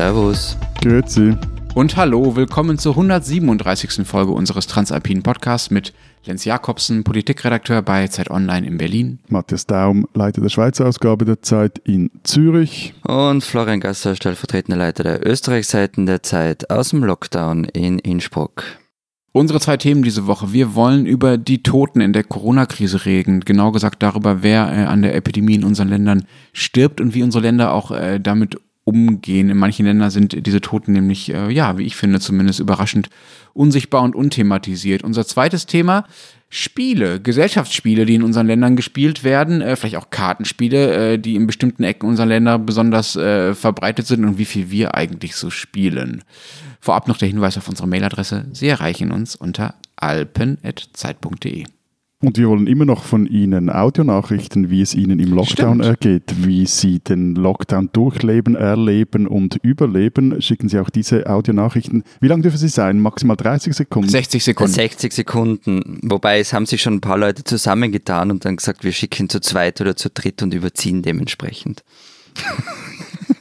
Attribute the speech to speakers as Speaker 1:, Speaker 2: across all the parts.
Speaker 1: Servus.
Speaker 2: Grüezi.
Speaker 3: Und hallo, willkommen zur 137. Folge unseres Transalpinen Podcasts mit Lenz Jakobsen, Politikredakteur bei Zeit Online in Berlin.
Speaker 2: Matthias Daum, Leiter der Schweizer Ausgabe der Zeit in Zürich.
Speaker 1: Und Florian Gasser, stellvertretender Leiter der Österreichseiten der Zeit aus dem Lockdown in Innsbruck.
Speaker 3: Unsere zwei Themen diese Woche. Wir wollen über die Toten in der Corona-Krise reden. Genau gesagt darüber, wer äh, an der Epidemie in unseren Ländern stirbt und wie unsere Länder auch äh, damit umgehen. In manchen Ländern sind diese Toten nämlich, äh, ja, wie ich finde, zumindest überraschend unsichtbar und unthematisiert. Unser zweites Thema Spiele, Gesellschaftsspiele, die in unseren Ländern gespielt werden, äh, vielleicht auch Kartenspiele, äh, die in bestimmten Ecken unserer Länder besonders äh, verbreitet sind und wie viel wir eigentlich so spielen. Vorab noch der Hinweis auf unsere Mailadresse. Sie erreichen uns unter alpen.zeit.de.
Speaker 2: Und wir wollen immer noch von Ihnen Audionachrichten, wie es Ihnen im Lockdown
Speaker 3: Stimmt.
Speaker 2: ergeht, wie Sie den Lockdown durchleben, erleben und überleben. Schicken Sie auch diese Audionachrichten. Wie lang dürfen sie sein? Maximal 30 Sekunden?
Speaker 3: 60 Sekunden.
Speaker 1: 60 Sekunden. Wobei es haben sich schon ein paar Leute zusammengetan und dann gesagt, wir schicken zu zweit oder zu dritt und überziehen dementsprechend.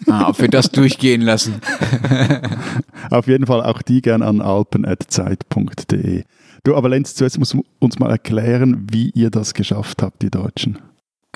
Speaker 3: Ah, ob wir das durchgehen lassen.
Speaker 2: Auf jeden Fall auch die gern an alpen.zeit.de. Du, aber Lenz, zuerst musst du uns mal erklären, wie ihr das geschafft habt, die Deutschen.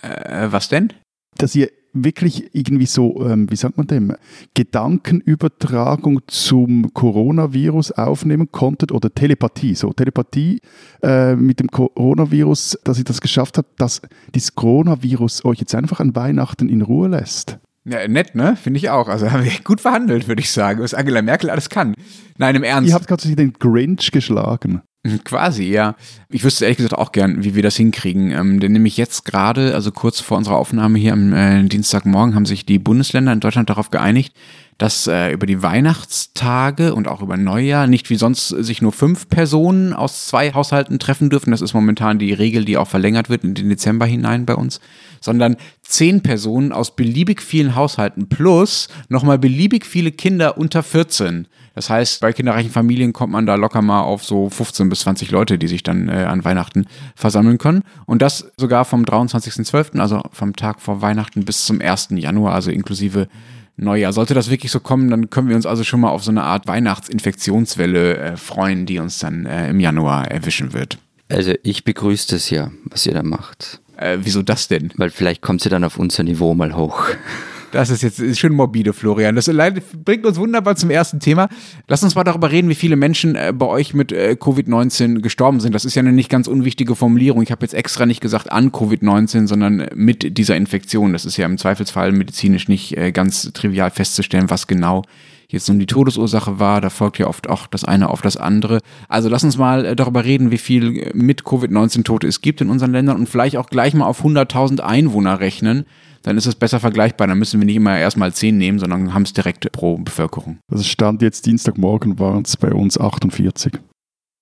Speaker 3: Äh, was denn?
Speaker 2: dass ihr wirklich irgendwie so, ähm, wie sagt man dem, Gedankenübertragung zum Coronavirus aufnehmen konntet oder Telepathie, so Telepathie äh, mit dem Coronavirus, dass ihr das geschafft habt, dass dieses Coronavirus euch jetzt einfach an Weihnachten in Ruhe lässt.
Speaker 3: Ja, nett, ne? Finde ich auch. Also haben wir gut verhandelt, würde ich sagen, was Angela Merkel alles kann. Nein, im Ernst.
Speaker 2: Ihr habt gerade den Grinch geschlagen.
Speaker 3: Quasi, ja. Ich wüsste ehrlich gesagt auch gern, wie wir das hinkriegen. Ähm, denn nämlich jetzt gerade, also kurz vor unserer Aufnahme hier am äh, Dienstagmorgen, haben sich die Bundesländer in Deutschland darauf geeinigt, dass äh, über die Weihnachtstage und auch über Neujahr nicht wie sonst sich nur fünf Personen aus zwei Haushalten treffen dürfen. Das ist momentan die Regel, die auch verlängert wird in den Dezember hinein bei uns, sondern zehn Personen aus beliebig vielen Haushalten plus nochmal beliebig viele Kinder unter 14. Das heißt, bei kinderreichen Familien kommt man da locker mal auf so 15 bis 20 Leute, die sich dann äh, an Weihnachten versammeln können. Und das sogar vom 23.12., also vom Tag vor Weihnachten bis zum 1. Januar, also inklusive Neujahr. Sollte das wirklich so kommen, dann können wir uns also schon mal auf so eine Art Weihnachtsinfektionswelle äh, freuen, die uns dann äh, im Januar erwischen wird.
Speaker 1: Also ich begrüße das ja, was ihr da macht.
Speaker 3: Äh, wieso das denn?
Speaker 1: Weil vielleicht kommt sie dann auf unser Niveau mal hoch.
Speaker 3: Das ist jetzt ist schön morbide, Florian. Das bringt uns wunderbar zum ersten Thema. Lass uns mal darüber reden, wie viele Menschen äh, bei euch mit äh, Covid-19 gestorben sind. Das ist ja eine nicht ganz unwichtige Formulierung. Ich habe jetzt extra nicht gesagt an Covid-19, sondern mit dieser Infektion. Das ist ja im Zweifelsfall medizinisch nicht äh, ganz trivial festzustellen, was genau jetzt nun die Todesursache war. Da folgt ja oft auch das eine auf das andere. Also lass uns mal darüber reden, wie viel mit Covid-19 Tote es gibt in unseren Ländern und vielleicht auch gleich mal auf 100.000 Einwohner rechnen dann ist es besser vergleichbar. Dann müssen wir nicht immer erstmal 10 nehmen, sondern haben es direkt pro Bevölkerung.
Speaker 2: Also Stand jetzt Dienstagmorgen waren es bei uns 48.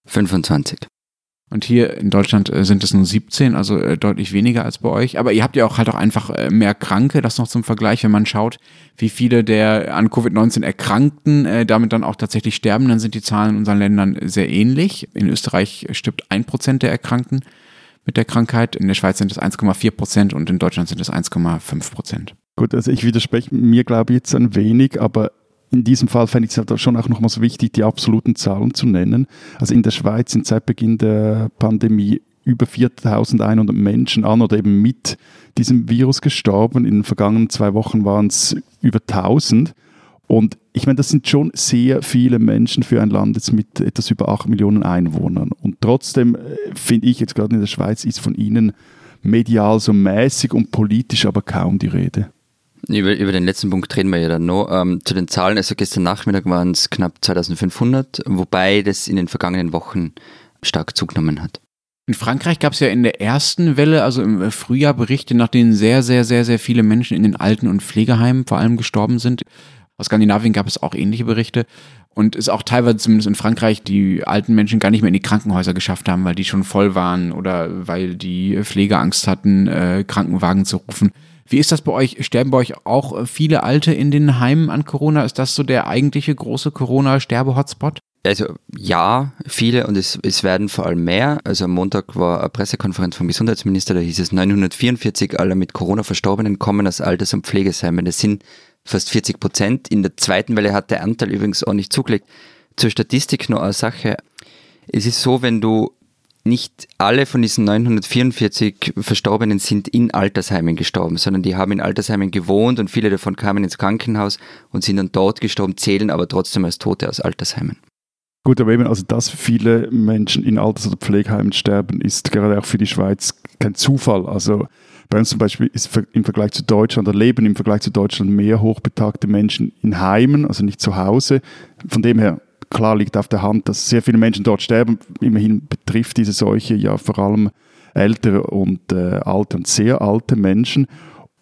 Speaker 1: 25.
Speaker 3: Und hier in Deutschland äh, sind es nur 17, also äh, deutlich weniger als bei euch. Aber ihr habt ja auch halt auch einfach äh, mehr Kranke. Das noch zum Vergleich, wenn man schaut, wie viele der an Covid-19 Erkrankten damit dann auch tatsächlich sterben, dann sind die Zahlen in unseren Ländern sehr ähnlich. In Österreich stirbt ein Prozent der Erkrankten mit der Krankheit. In der Schweiz sind es 1,4 Prozent und in Deutschland sind es 1,5 Prozent.
Speaker 2: Gut, also ich widerspreche mir, glaube ich, jetzt ein wenig, aber in diesem Fall fände ich es halt schon auch nochmals wichtig, die absoluten Zahlen zu nennen. Also in der Schweiz sind seit Beginn der Pandemie über 4100 Menschen an oder eben mit diesem Virus gestorben. In den vergangenen zwei Wochen waren es über 1000. Und ich meine, das sind schon sehr viele Menschen für ein Land jetzt mit etwas über 8 Millionen Einwohnern. Und trotzdem äh, finde ich jetzt gerade in der Schweiz ist von ihnen medial so mäßig und politisch aber kaum die Rede.
Speaker 1: Über, über den letzten Punkt reden wir ja dann noch. Ähm, zu den Zahlen, also gestern Nachmittag waren es knapp 2500, wobei das in den vergangenen Wochen stark zugenommen hat.
Speaker 3: In Frankreich gab es ja in der ersten Welle, also im Frühjahr, Berichte, nach denen sehr, sehr, sehr, sehr viele Menschen in den Alten- und Pflegeheimen vor allem gestorben sind. Aus Skandinavien gab es auch ähnliche Berichte. Und es auch teilweise zumindest in Frankreich die alten Menschen gar nicht mehr in die Krankenhäuser geschafft haben, weil die schon voll waren oder weil die Pfleger Angst hatten, äh, Krankenwagen zu rufen. Wie ist das bei euch? Sterben bei euch auch viele Alte in den Heimen an Corona? Ist das so der eigentliche große Corona-Sterbe-Hotspot?
Speaker 1: Also ja, viele und es, es werden vor allem mehr. Also am Montag war eine Pressekonferenz vom Gesundheitsminister, da hieß es 944 aller mit Corona Verstorbenen kommen aus Alters- und Pflegeheimen. Das sind fast 40 Prozent. In der zweiten Welle hat der Anteil übrigens auch nicht zugelegt. Zur Statistik noch eine Sache. Es ist so, wenn du nicht alle von diesen 944 Verstorbenen sind in Altersheimen gestorben, sondern die haben in Altersheimen gewohnt und viele davon kamen ins Krankenhaus und sind dann dort gestorben, zählen aber trotzdem als Tote aus Altersheimen.
Speaker 2: Gut, aber eben, also dass viele Menschen in Alters- oder Pflegeheimen sterben, ist gerade auch für die Schweiz kein Zufall. Also bei uns zum Beispiel ist im Vergleich zu Deutschland, da leben im Vergleich zu Deutschland mehr hochbetagte Menschen in Heimen, also nicht zu Hause. Von dem her klar liegt auf der Hand, dass sehr viele Menschen dort sterben. Immerhin betrifft diese Seuche ja vor allem ältere und äh, alte und sehr alte Menschen.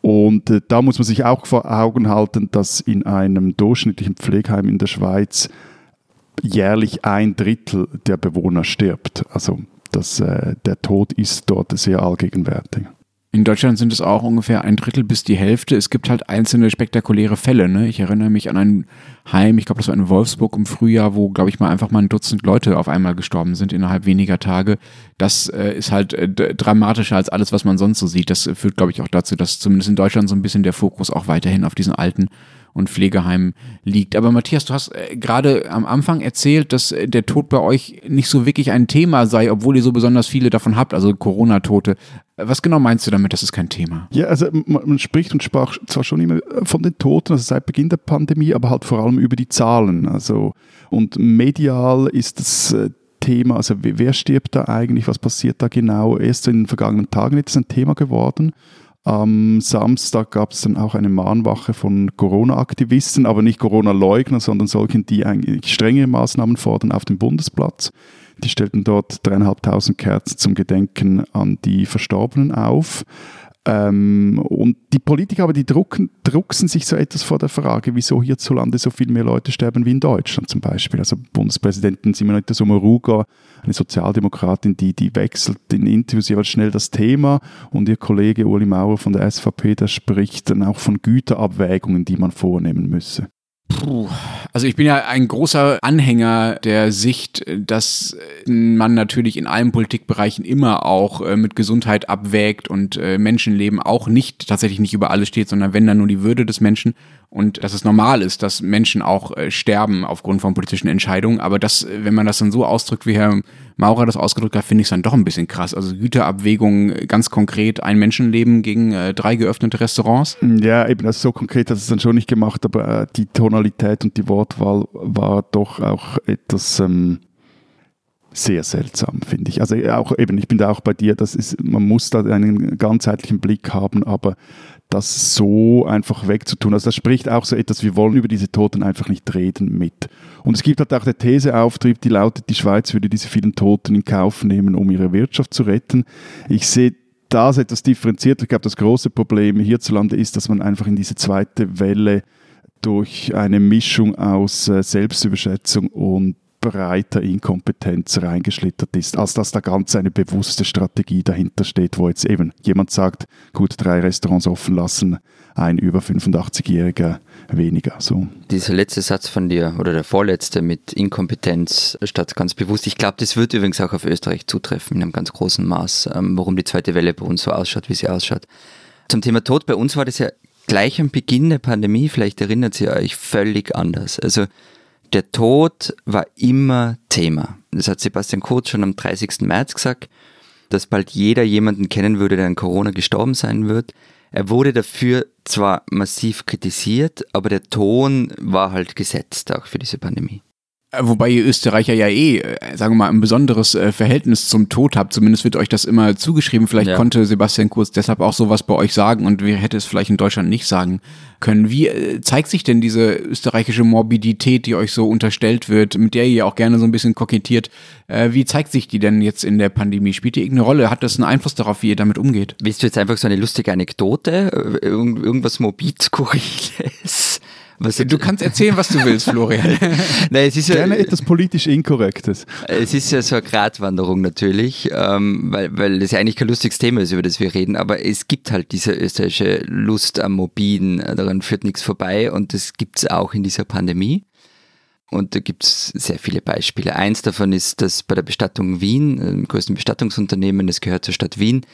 Speaker 2: Und äh, da muss man sich auch vor Augen halten, dass in einem durchschnittlichen Pflegeheim in der Schweiz jährlich ein Drittel der Bewohner stirbt. Also das, äh, der Tod ist dort sehr allgegenwärtig.
Speaker 3: In Deutschland sind es auch ungefähr ein Drittel bis die Hälfte. Es gibt halt einzelne spektakuläre Fälle. Ne? Ich erinnere mich an ein Heim, ich glaube, das war in Wolfsburg im Frühjahr, wo, glaube ich mal, einfach mal ein Dutzend Leute auf einmal gestorben sind innerhalb weniger Tage. Das äh, ist halt äh, dramatischer als alles, was man sonst so sieht. Das führt, glaube ich, auch dazu, dass zumindest in Deutschland so ein bisschen der Fokus auch weiterhin auf diesen alten und Pflegeheimen liegt. Aber Matthias, du hast äh, gerade am Anfang erzählt, dass äh, der Tod bei euch nicht so wirklich ein Thema sei, obwohl ihr so besonders viele davon habt, also Corona-Tote. Was genau meinst du damit, das ist kein Thema?
Speaker 2: Ja, also man, spricht und sprach zwar schon immer von den Toten, also seit Beginn der Pandemie, aber halt vor allem über die Zahlen. Also und medial ist das äh, Thema, also wer stirbt da eigentlich, was passiert da genau? Erst in den vergangenen Tagen ist es ein Thema geworden. Am Samstag gab es dann auch eine Mahnwache von Corona-Aktivisten, aber nicht Corona-Leugner, sondern solchen, die eigentlich strengere Maßnahmen fordern auf dem Bundesplatz. Die stellten dort dreieinhalbtausend Kerzen zum Gedenken an die Verstorbenen auf. Ähm, und die Politiker aber, die drucken, drucksen sich so etwas vor der Frage, wieso hierzulande so viel mehr Leute sterben wie in Deutschland zum Beispiel. Also Bundespräsidentin Simonetta Sommaruga, eine Sozialdemokratin, die, die wechselt in Interviews jeweils schnell das Thema und ihr Kollege Uli Maurer von der SVP, der spricht dann auch von Güterabwägungen, die man vornehmen müsse.
Speaker 3: Puh. Also ich bin ja ein großer Anhänger der Sicht, dass man natürlich in allen Politikbereichen immer auch äh, mit Gesundheit abwägt und äh, Menschenleben auch nicht tatsächlich nicht über alles steht, sondern wenn dann nur die Würde des Menschen und dass es normal ist, dass Menschen auch äh, sterben aufgrund von politischen Entscheidungen. Aber das, wenn man das dann so ausdrückt, wie Herr Maurer das ausgedrückt hat, finde ich es dann doch ein bisschen krass. Also Güterabwägung ganz konkret, ein Menschenleben gegen äh, drei geöffnete Restaurants.
Speaker 2: Ja, eben, also so konkret hat es dann schon nicht gemacht, aber äh, die Tonalität und die Wortwahl war doch auch etwas ähm, sehr seltsam, finde ich. Also auch eben, ich bin da auch bei dir, das ist, man muss da einen ganzheitlichen Blick haben, aber das so einfach wegzutun. Also das spricht auch so etwas, wir wollen über diese Toten einfach nicht reden mit. Und es gibt halt auch der Theseauftrieb, die lautet, die Schweiz würde diese vielen Toten in Kauf nehmen, um ihre Wirtschaft zu retten. Ich sehe das etwas differenziert. Ich glaube, das große Problem hierzulande ist, dass man einfach in diese zweite Welle durch eine Mischung aus äh, Selbstüberschätzung und breiter Inkompetenz reingeschlittert ist, als dass da ganz eine bewusste Strategie dahinter steht, wo jetzt eben jemand sagt, gut, drei Restaurants offen lassen, ein über 85-Jähriger weniger. So.
Speaker 1: Dieser letzte Satz von dir oder der vorletzte mit Inkompetenz statt ganz bewusst, ich glaube, das wird übrigens auch auf Österreich zutreffen in einem ganz großen Maß, ähm, warum die zweite Welle bei uns so ausschaut, wie sie ausschaut. Zum Thema Tod, bei uns war das ja gleich am Beginn der Pandemie, vielleicht erinnert ihr euch, völlig anders. Also der Tod war immer Thema. Das hat Sebastian Kurz schon am 30. März gesagt, dass bald jeder jemanden kennen würde, der an Corona gestorben sein wird. Er wurde dafür zwar massiv kritisiert, aber der Ton war halt gesetzt auch für diese Pandemie.
Speaker 3: Äh, wobei ihr Österreicher ja eh, äh, sagen wir mal, ein besonderes äh, Verhältnis zum Tod habt. Zumindest wird euch das immer zugeschrieben. Vielleicht ja. konnte Sebastian Kurz deshalb auch sowas bei euch sagen und wir hätte es vielleicht in Deutschland nicht sagen können. Wie zeigt sich denn diese österreichische Morbidität, die euch so unterstellt wird, mit der ihr ja auch gerne so ein bisschen kokettiert? Wie zeigt sich die denn jetzt in der Pandemie? Spielt die irgendeine Rolle? Hat das einen Einfluss darauf, wie ihr damit umgeht?
Speaker 1: Willst du jetzt einfach so eine lustige Anekdote? Irgendwas morbid skurriles?
Speaker 3: Was du kannst erzählen, was du willst, Florian.
Speaker 2: Nein, es ist Gerne ja, etwas politisch Inkorrektes.
Speaker 1: Es ist ja so eine Gratwanderung natürlich, ähm, weil, weil das ja eigentlich kein lustiges Thema ist, über das wir reden, aber es gibt halt diese österreichische Lust am Mobilen, daran führt nichts vorbei und das gibt es auch in dieser Pandemie. Und da gibt es sehr viele Beispiele. Eins davon ist, dass bei der Bestattung Wien, dem größten Bestattungsunternehmen, das gehört zur Stadt Wien,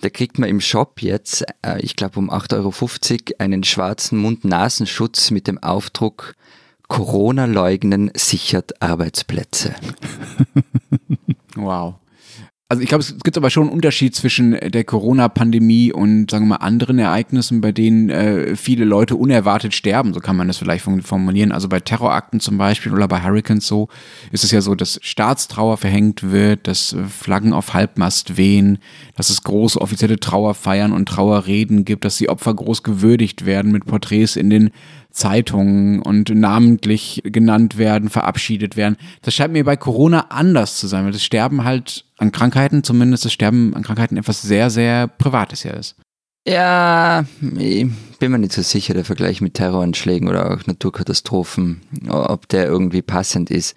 Speaker 1: da kriegt man im Shop jetzt, äh, ich glaube um 8,50 Euro, einen schwarzen Mund-Nasenschutz mit dem Aufdruck Corona leugnen sichert Arbeitsplätze.
Speaker 3: wow. Also ich glaube, es gibt aber schon einen Unterschied zwischen der Corona-Pandemie und, sagen wir mal, anderen Ereignissen, bei denen äh, viele Leute unerwartet sterben, so kann man das vielleicht formulieren. Also bei Terrorakten zum Beispiel oder bei Hurricanes so ist es ja so, dass Staatstrauer verhängt wird, dass Flaggen auf Halbmast wehen, dass es große offizielle Trauerfeiern und Trauerreden gibt, dass die Opfer groß gewürdigt werden mit Porträts in den Zeitungen und namentlich genannt werden, verabschiedet werden. Das scheint mir bei Corona anders zu sein, weil das Sterben halt an Krankheiten, zumindest das Sterben an Krankheiten etwas sehr, sehr Privates ja ist.
Speaker 1: Ja, ich bin mir nicht so sicher, der Vergleich mit Terroranschlägen oder auch Naturkatastrophen, ob der irgendwie passend ist.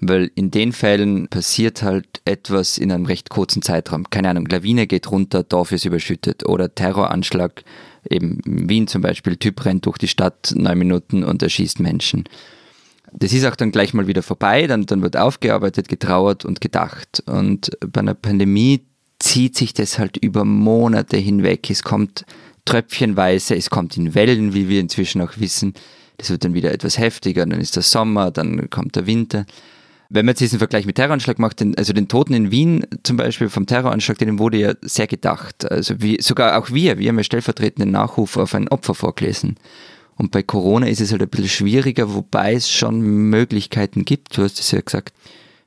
Speaker 1: Weil in den Fällen passiert halt etwas in einem recht kurzen Zeitraum. Keine Ahnung, Lawine geht runter, Dorf ist überschüttet oder Terroranschlag eben in Wien zum Beispiel, Typ rennt durch die Stadt neun Minuten und erschießt Menschen. Das ist auch dann gleich mal wieder vorbei, dann, dann wird aufgearbeitet, getrauert und gedacht. Und bei einer Pandemie zieht sich das halt über Monate hinweg. Es kommt tröpfchenweise, es kommt in Wellen, wie wir inzwischen auch wissen. Das wird dann wieder etwas heftiger, dann ist der Sommer, dann kommt der Winter. Wenn man jetzt diesen Vergleich mit Terroranschlag macht, den, also den Toten in Wien zum Beispiel vom Terroranschlag, denen wurde ja sehr gedacht. Also wie, sogar auch wir, wir haben ja stellvertretenden Nachruf auf ein Opfer vorgelesen. Und bei Corona ist es halt ein bisschen schwieriger, wobei es schon Möglichkeiten gibt. Du hast es ja gesagt,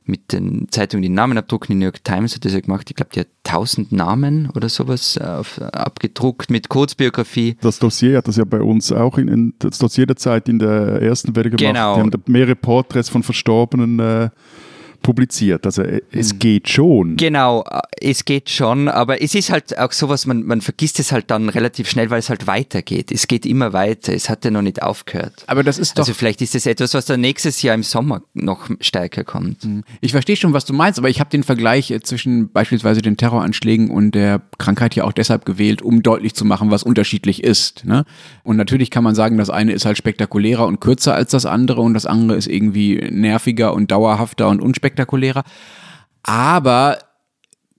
Speaker 1: mit den Zeitungen, die Namen abdrucken. Die New York Times hat das ja gemacht. Ich glaube, die hat tausend Namen oder sowas äh, auf, abgedruckt mit Kurzbiografie.
Speaker 2: Das Dossier hat das ja bei uns auch in, in das Dossier der Zeit in der ersten Welle gemacht.
Speaker 1: Genau.
Speaker 2: Die haben mehrere Porträts von Verstorbenen äh, publiziert. Also äh, es hm. geht schon.
Speaker 1: Genau, äh, es geht schon, aber es ist halt auch sowas, man, man vergisst es halt dann relativ schnell, weil es halt weitergeht. Es geht immer weiter, es hat ja noch nicht aufgehört.
Speaker 3: Aber das ist doch...
Speaker 1: Also vielleicht ist es etwas, was dann nächstes Jahr im Sommer noch stärker kommt. Hm.
Speaker 3: Ich verstehe schon, was du meinst, aber ich habe den Vergleich äh, zwischen beispielsweise den Terroranschlägen und der Krankheit ja auch deshalb gewählt, um deutlich zu machen, was unterschiedlich ist. Ne? Und natürlich kann man sagen, das eine ist halt spektakulärer und kürzer als das andere und das andere ist irgendwie nerviger und dauerhafter und unspektakulärer spektakulärer. Aber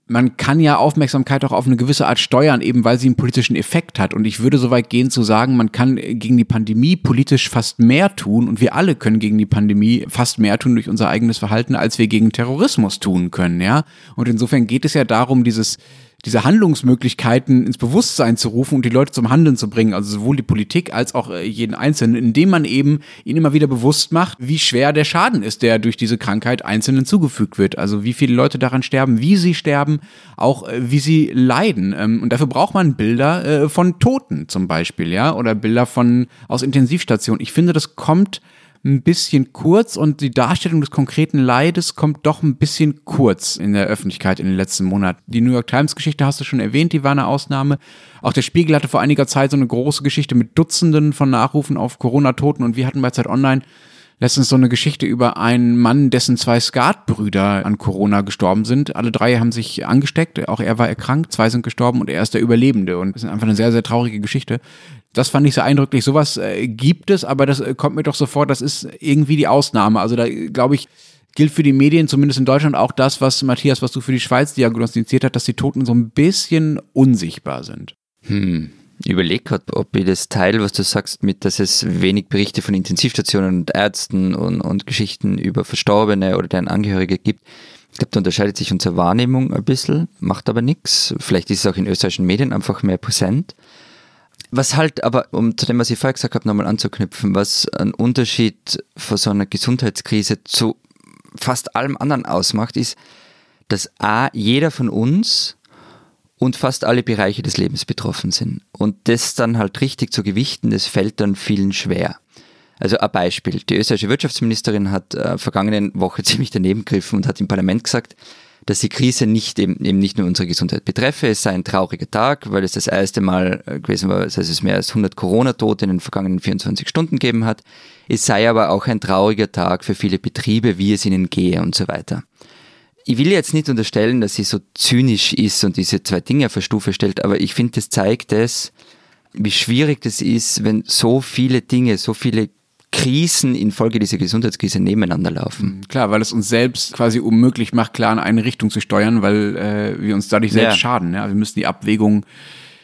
Speaker 3: man kann ja Aufmerksamkeit auch auf eine gewisse Art steuern, eben weil sie einen politischen Effekt hat. Und ich würde so weit gehen zu sagen, man kann gegen die Pandemie politisch fast mehr tun und wir alle können gegen die Pandemie fast mehr tun durch unser eigenes Verhalten, als wir gegen Terrorismus tun können, ja. Und insofern geht es ja darum, dieses diese Handlungsmöglichkeiten ins Bewusstsein zu rufen und die Leute zum Handeln zu bringen, also sowohl die Politik als auch äh, jeden Einzelnen, indem man eben ihnen immer wieder bewusst macht, wie schwer der Schaden ist, der durch diese Krankheit Einzelnen zugefügt wird. Also wie viele Leute daran sterben, wie sie sterben, auch äh, wie sie leiden. Ähm, und dafür braucht man Bilder äh, von Toten zum Beispiel, ja, oder Bilder von aus Intensivstationen. Ich finde, das kommt ein bisschen kurz und die Darstellung des konkreten Leides kommt doch ein bisschen kurz in der Öffentlichkeit in den letzten Monaten. Die New York Times Geschichte hast du schon erwähnt, die war eine Ausnahme. Auch der Spiegel hatte vor einiger Zeit so eine große Geschichte mit Dutzenden von Nachrufen auf Corona-Toten und wir hatten bei Zeit Online letztens so eine Geschichte über einen Mann, dessen zwei Skatbrüder an Corona gestorben sind. Alle drei haben sich angesteckt, auch er war erkrankt, zwei sind gestorben und er ist der Überlebende. Und das ist einfach eine sehr, sehr traurige Geschichte. Das fand ich sehr eindrücklich. Sowas äh, gibt es, aber das äh, kommt mir doch so vor, das ist irgendwie die Ausnahme. Also da glaube ich, gilt für die Medien, zumindest in Deutschland, auch das, was Matthias, was du für die Schweiz diagnostiziert hast, dass die Toten so ein bisschen unsichtbar sind.
Speaker 1: Hm. Überlege gerade, ob ich das teile, was du sagst, mit, dass es wenig Berichte von Intensivstationen und Ärzten und, und Geschichten über Verstorbene oder deren Angehörige gibt. Ich glaube, da unterscheidet sich unsere Wahrnehmung ein bisschen, macht aber nichts. Vielleicht ist es auch in österreichischen Medien einfach mehr präsent. Was halt aber, um zu dem, was ich vorher gesagt habe, nochmal anzuknüpfen, was ein Unterschied von so einer Gesundheitskrise zu fast allem anderen ausmacht, ist, dass A, jeder von uns und fast alle Bereiche des Lebens betroffen sind. Und das dann halt richtig zu gewichten, das fällt dann vielen schwer. Also ein Beispiel. Die österreichische Wirtschaftsministerin hat äh, vergangenen Woche ziemlich daneben gegriffen und hat im Parlament gesagt, dass die Krise nicht eben, eben nicht nur unsere Gesundheit betreffe. Es sei ein trauriger Tag, weil es das erste Mal äh, gewesen war, dass es mehr als 100 Corona-Tote in den vergangenen 24 Stunden gegeben hat. Es sei aber auch ein trauriger Tag für viele Betriebe, wie es ihnen gehe und so weiter. Ich will jetzt nicht unterstellen, dass sie so zynisch ist und diese zwei Dinge auf eine Stufe stellt, aber ich finde, das zeigt es, wie schwierig das ist, wenn so viele Dinge, so viele Krisen infolge dieser Gesundheitskrise nebeneinander laufen.
Speaker 3: Mhm, klar, weil es uns selbst quasi unmöglich macht, klar in eine Richtung zu steuern, weil äh, wir uns dadurch selbst ja. schaden. Ja? Wir müssen die Abwägung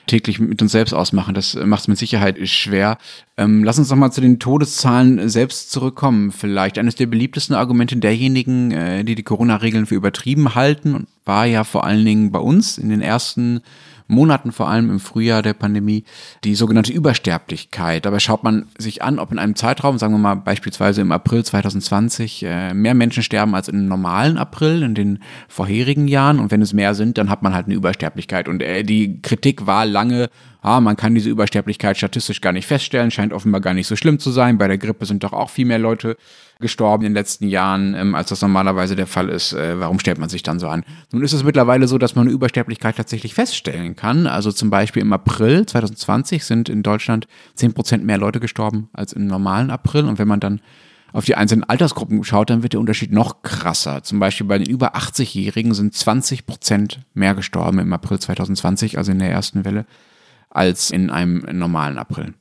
Speaker 3: täglich mit uns selbst ausmachen. Das macht es mit Sicherheit schwer. Ähm, lass uns noch mal zu den Todeszahlen selbst zurückkommen. Vielleicht eines der beliebtesten Argumente derjenigen, äh, die die Corona-Regeln für übertrieben halten, war ja vor allen Dingen bei uns in den ersten Monaten, vor allem im Frühjahr der Pandemie, die sogenannte Übersterblichkeit. Dabei schaut man sich an, ob in einem Zeitraum, sagen wir mal beispielsweise im April 2020, äh, mehr Menschen sterben als im normalen April in den vorherigen Jahren. Und wenn es mehr sind, dann hat man halt eine Übersterblichkeit. Und äh, die Kritik war lange, ah, man kann diese Übersterblichkeit statistisch gar nicht feststellen, scheint offenbar gar nicht so schlimm zu sein. Bei der Grippe sind doch auch viel mehr Leute gestorben in den letzten Jahren, ähm, als das normalerweise der Fall ist. Äh, warum stellt man sich dann so an? Nun ist es mittlerweile so, dass man eine Übersterblichkeit tatsächlich feststellen kann. Also zum Beispiel im April 2020 sind in Deutschland 10 Prozent mehr Leute gestorben als im normalen April. Und wenn man dann auf die einzelnen Altersgruppen schaut, dann wird der Unterschied noch krasser. Zum Beispiel bei den über 80-Jährigen sind 20 Prozent mehr gestorben im April 2020, also in der ersten Welle, als in einem normalen April.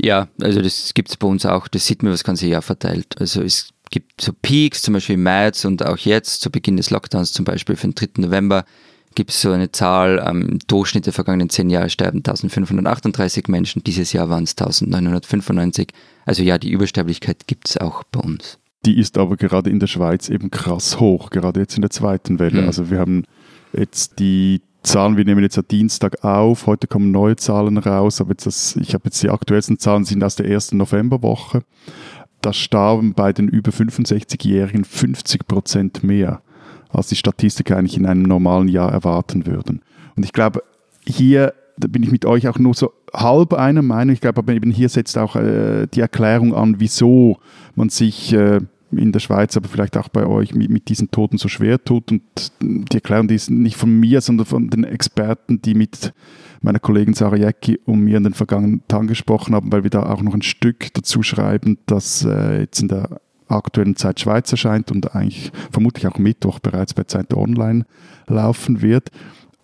Speaker 1: Ja, also das gibt es bei uns auch, das sieht man das ganze Jahr verteilt. Also es gibt so Peaks, zum Beispiel im März und auch jetzt, zu Beginn des Lockdowns, zum Beispiel für den 3. November, gibt es so eine Zahl, am Durchschnitt der vergangenen zehn Jahre sterben 1538 Menschen, dieses Jahr waren es 1995. Also ja, die Übersterblichkeit gibt es auch bei uns.
Speaker 2: Die ist aber gerade in der Schweiz eben krass hoch, gerade jetzt in der zweiten Welle. Mhm. Also wir haben jetzt die Zahlen, wir nehmen jetzt am Dienstag auf, heute kommen neue Zahlen raus, aber jetzt das, ich habe jetzt die aktuellsten Zahlen sind aus der ersten Novemberwoche. Da starben bei den über 65-Jährigen 50 Prozent mehr, als die Statistiker eigentlich in einem normalen Jahr erwarten würden. Und ich glaube, hier da bin ich mit euch auch nur so halb einer Meinung. Ich glaube aber eben hier setzt auch äh, die Erklärung an, wieso man sich äh, in der Schweiz, aber vielleicht auch bei euch mit, mit diesen Toten so schwer tut. Und die Erklärung, die ist nicht von mir, sondern von den Experten, die mit meiner Kollegin Sarah Jäcki und mir in den vergangenen Tagen gesprochen haben, weil wir da auch noch ein Stück dazu schreiben, das äh, jetzt in der aktuellen Zeit Schweiz erscheint und eigentlich vermutlich auch Mittwoch bereits bei Zeit Online laufen wird.